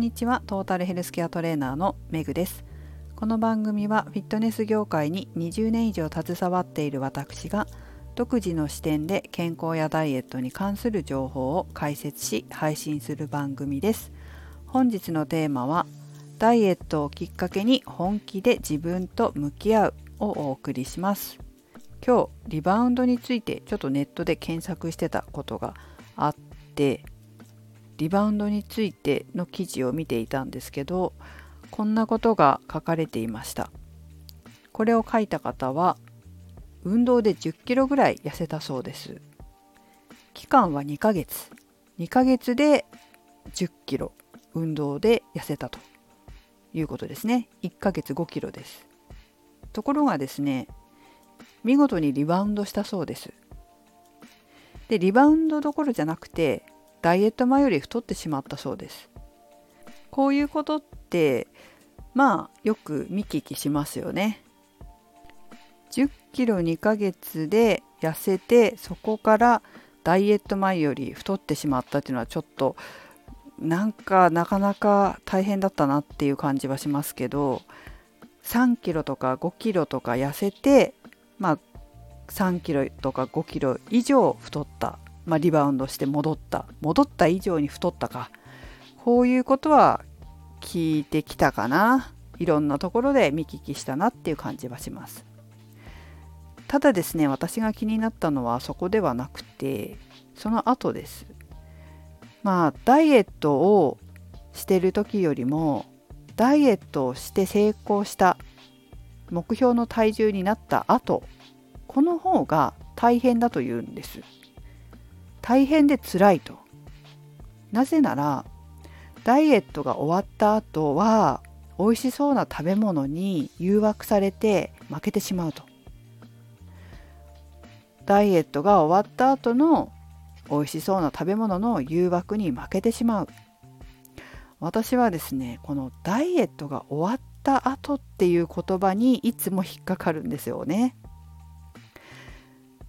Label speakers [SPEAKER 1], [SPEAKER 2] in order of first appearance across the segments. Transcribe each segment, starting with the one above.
[SPEAKER 1] んにちは。トータルヘルスケアトレーナーのメグです。この番組はフィットネス業界に20年以上携わっている私が独自の視点で健康やダイエットに関する情報を解説し配信する番組です。本日のテーマはダイエットをきっかけに本気で自分と向き合うをお送りします。今日リバウンドについてちょっとネットで検索してたことがあってリバウンドについての記事を見ていたんですけどこんなことが書かれていました。これを書いた方は運動で10キロぐらい痩せたそうです。期間は2ヶ月。2ヶ月で10キロ。運動で痩せたと。いうことですね。1ヶ月5キロです。ところがですね見事にリバウンドしたそうです。でリバウンドどころじゃなくてダイエット前より太ってしまったそうです。こういうことってまあよく見聞きしますよね。10キロ2ヶ月で痩せてそこからダイエット前より太ってしまったっていうのはちょっとなんかなかなか大変だったなっていう感じはしますけど3キロとか5キロとか痩せてまあ3キロとか5キロ以上太ったまあ、リバウンドして戻った。戻った以上に太ったか。こういうことは聞いてきたかな。いろんなところで見聞きしたなっていう感じはします。ただですね私が気になったのはそこではなくてその後です。まあダイエットをしてる時よりもダイエットをして成功した目標の体重になった後この方が大変だというんです。大変で辛いと。なぜならダイエットが終わった後は美味しそうな食べ物に誘惑されて負けてしまうと。ダイエットが終わった後の美味しそうな食べ物の誘惑に負けてしまう。私はですねこのダイエットが終わった後っていう言葉にいつも引っかかるんですよね。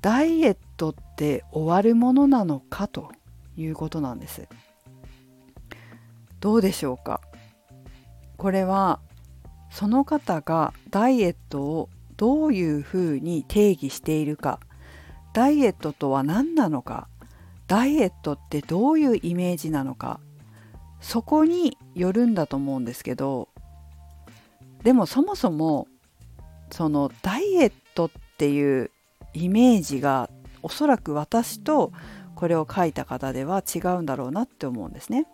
[SPEAKER 1] ダイエットって終わるものなのかということなんです。どうでしょうか？これはその方がダイエットをどういうふうに定義しているか。ダイエットとは何なのか？ダイエットってどういうイメージなのか？そこによるんだと思うんですけどでもそもそもそのダイエットっていうイメージがおそらく私とこれを書いた方では違うんだろうなって思うんですね。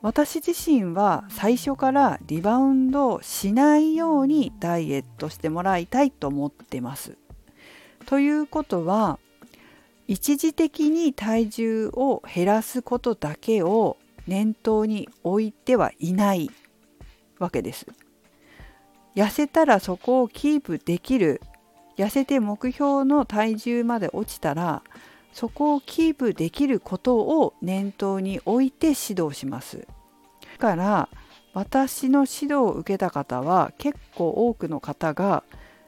[SPEAKER 1] 私自身は最初からリバウンドしないようにダイエットしてもらいたいと思ってます。ということは一時的に体重を減らすことだけを念頭に置いてはいないわけです。痩せたらそこをキープできる痩せて目標の体重まで落ちたらそこをキープできることを念頭に置いて指導します。だから私の指導を受けた方は結構多くの方が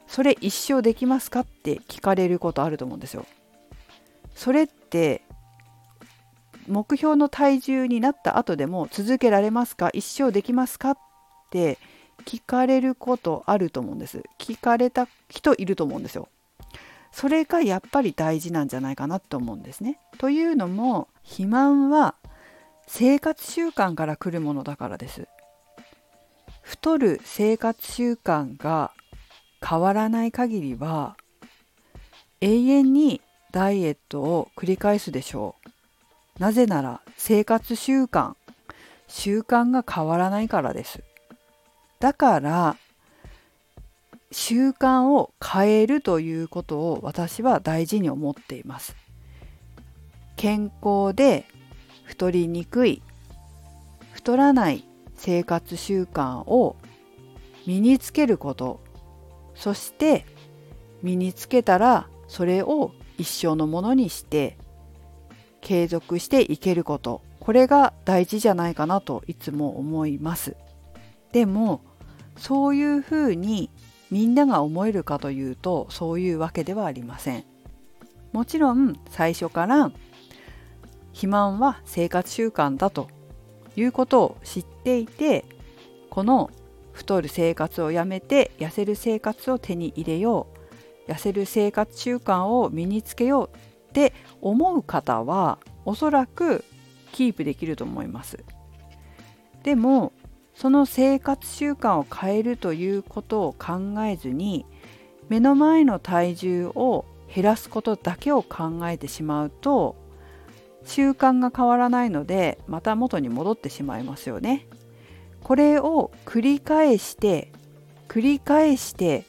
[SPEAKER 1] それ一生できますかって聞かれることあると思うんですよ。それって目標の体重になった後でも続けられますか？一生できますか？って聞かれることあると思うんです。聞かれた人いると思うんですよ。それがやっぱり大事なんじゃないかなと思うんですね。というのも肥満は生活習慣から来るものだからです。太る生活習慣が変わらない限りは永遠にダイエットを繰り返すでしょう。なぜなら生活習慣習慣が変わらないからです。だから習慣を変えるということを私は大事に思っています。健康で太りにくい太らない生活習慣を身につけることそして身につけたらそれを一生のものにして継続していけることこれが大事じゃないかなといつも思いますでもそういうふうにみんなが思えるかというとそういうわけではありません。もちろん最初から肥満は生活習慣だということを知っていてこの太る生活をやめて痩せる生活を手に入れよう痩せる生活習慣を身につけようって思う方はおそらくキープできると思います。でもその生活習慣を変えるということを考えずに目の前の体重を減らすことだけを考えてしまうと習慣が変わらないのでまた元に戻ってしまいますよね。これを繰り返して繰り返して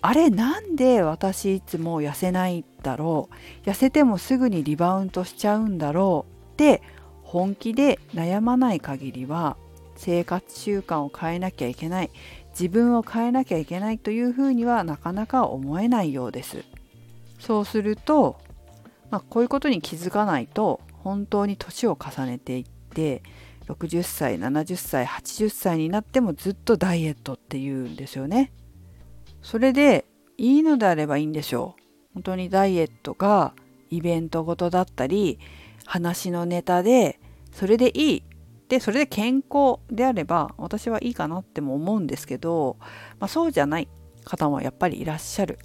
[SPEAKER 1] あれなんで私いつも痩せないんだろう？痩せてもすぐにリバウンドしちゃうんだろう？って本気で悩まない限りは生活習慣を変えなきゃいけない自分を変えなきゃいけないというふうにはなかなか思えないようです。そうすると、まあ、こういうことに気づかないと本当に年を重ねていって60歳70歳80歳になってもずっとダイエットっていうんですよね。それでいいのであればいいんでしょう。本当にダイエットがイベントごとだったり話のネタでそれでいいでそれで健康であれば私はいいかなっても思うんですけど、まあ、そうじゃない方もやっぱりいらっしゃる。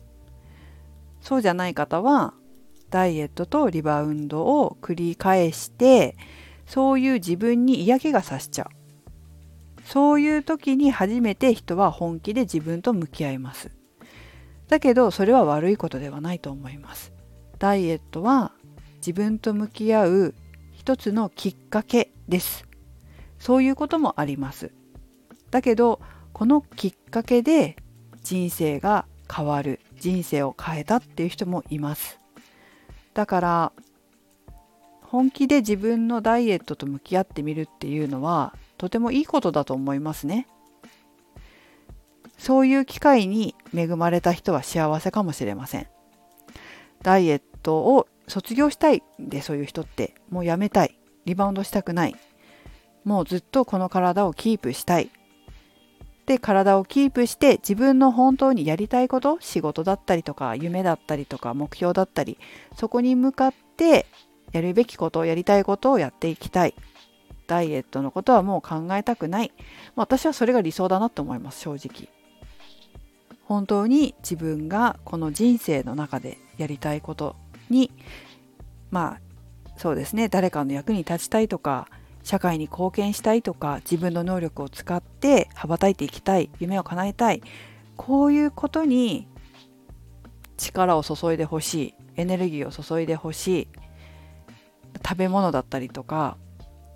[SPEAKER 1] そうじゃない方はダイエットとリバウンドを繰り返してそういう自分に嫌気がさしちゃう。そういう時に初めて人は本気で自分と向き合います。だけどそれは悪いことではないと思います。ダイエットは自分と向き合う一つのきっかけです。そういうこともあります。だけどこのきっかけで人生が変わる人生を変えたっていう人もいます。だから本気で自分のダイエットと向き合ってみるっていうのはとてもいいことだと思いますね。そういう機会に恵まれた人は幸せかもしれません。ダイエットを卒業したいでそういう人ってもうやめたい。リバウンドしたくない。もうずっとこの体をキープしたい。で体をキープして自分の本当にやりたいこと仕事だったりとか夢だったりとか目標だったりそこに向かってやるべきことやりたいことをやっていきたい。ダイエットのことはもう考えたくない。私はそれが理想だなと思います正直。本当に自分がこの人生の中でやりたいことにまあそうですね誰かの役に立ちたいとか社会に貢献したいとか自分の能力を使って羽ばたいていきたい夢を叶えたいこういうことに力を注いでほしいエネルギーを注いでほしい食べ物だったりとか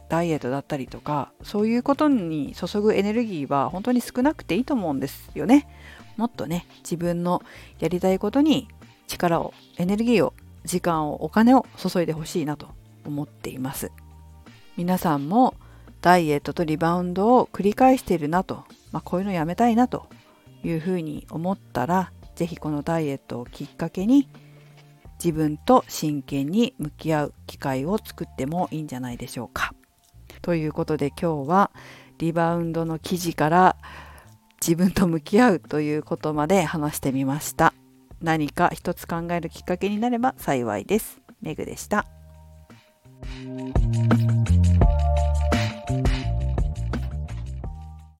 [SPEAKER 1] ダイエットだったりとかそういうことに注ぐエネルギーは本当に少なくていいと思うんですよね。もっとね自分のやりたいことに力をエネルギーを時間をお金を注いでほしいなと思っています。皆さんもダイエットとリバウンドを繰り返しているなと、まあ、こういうのやめたいなというふうに思ったら是非このダイエットをきっかけに自分と真剣に向き合う機会を作ってもいいんじゃないでしょうか。ということで今日はリバウンドの記事から自分と向き合うということまで話してみました。何か一つ考えるきっかけになれば幸いです。メグでした。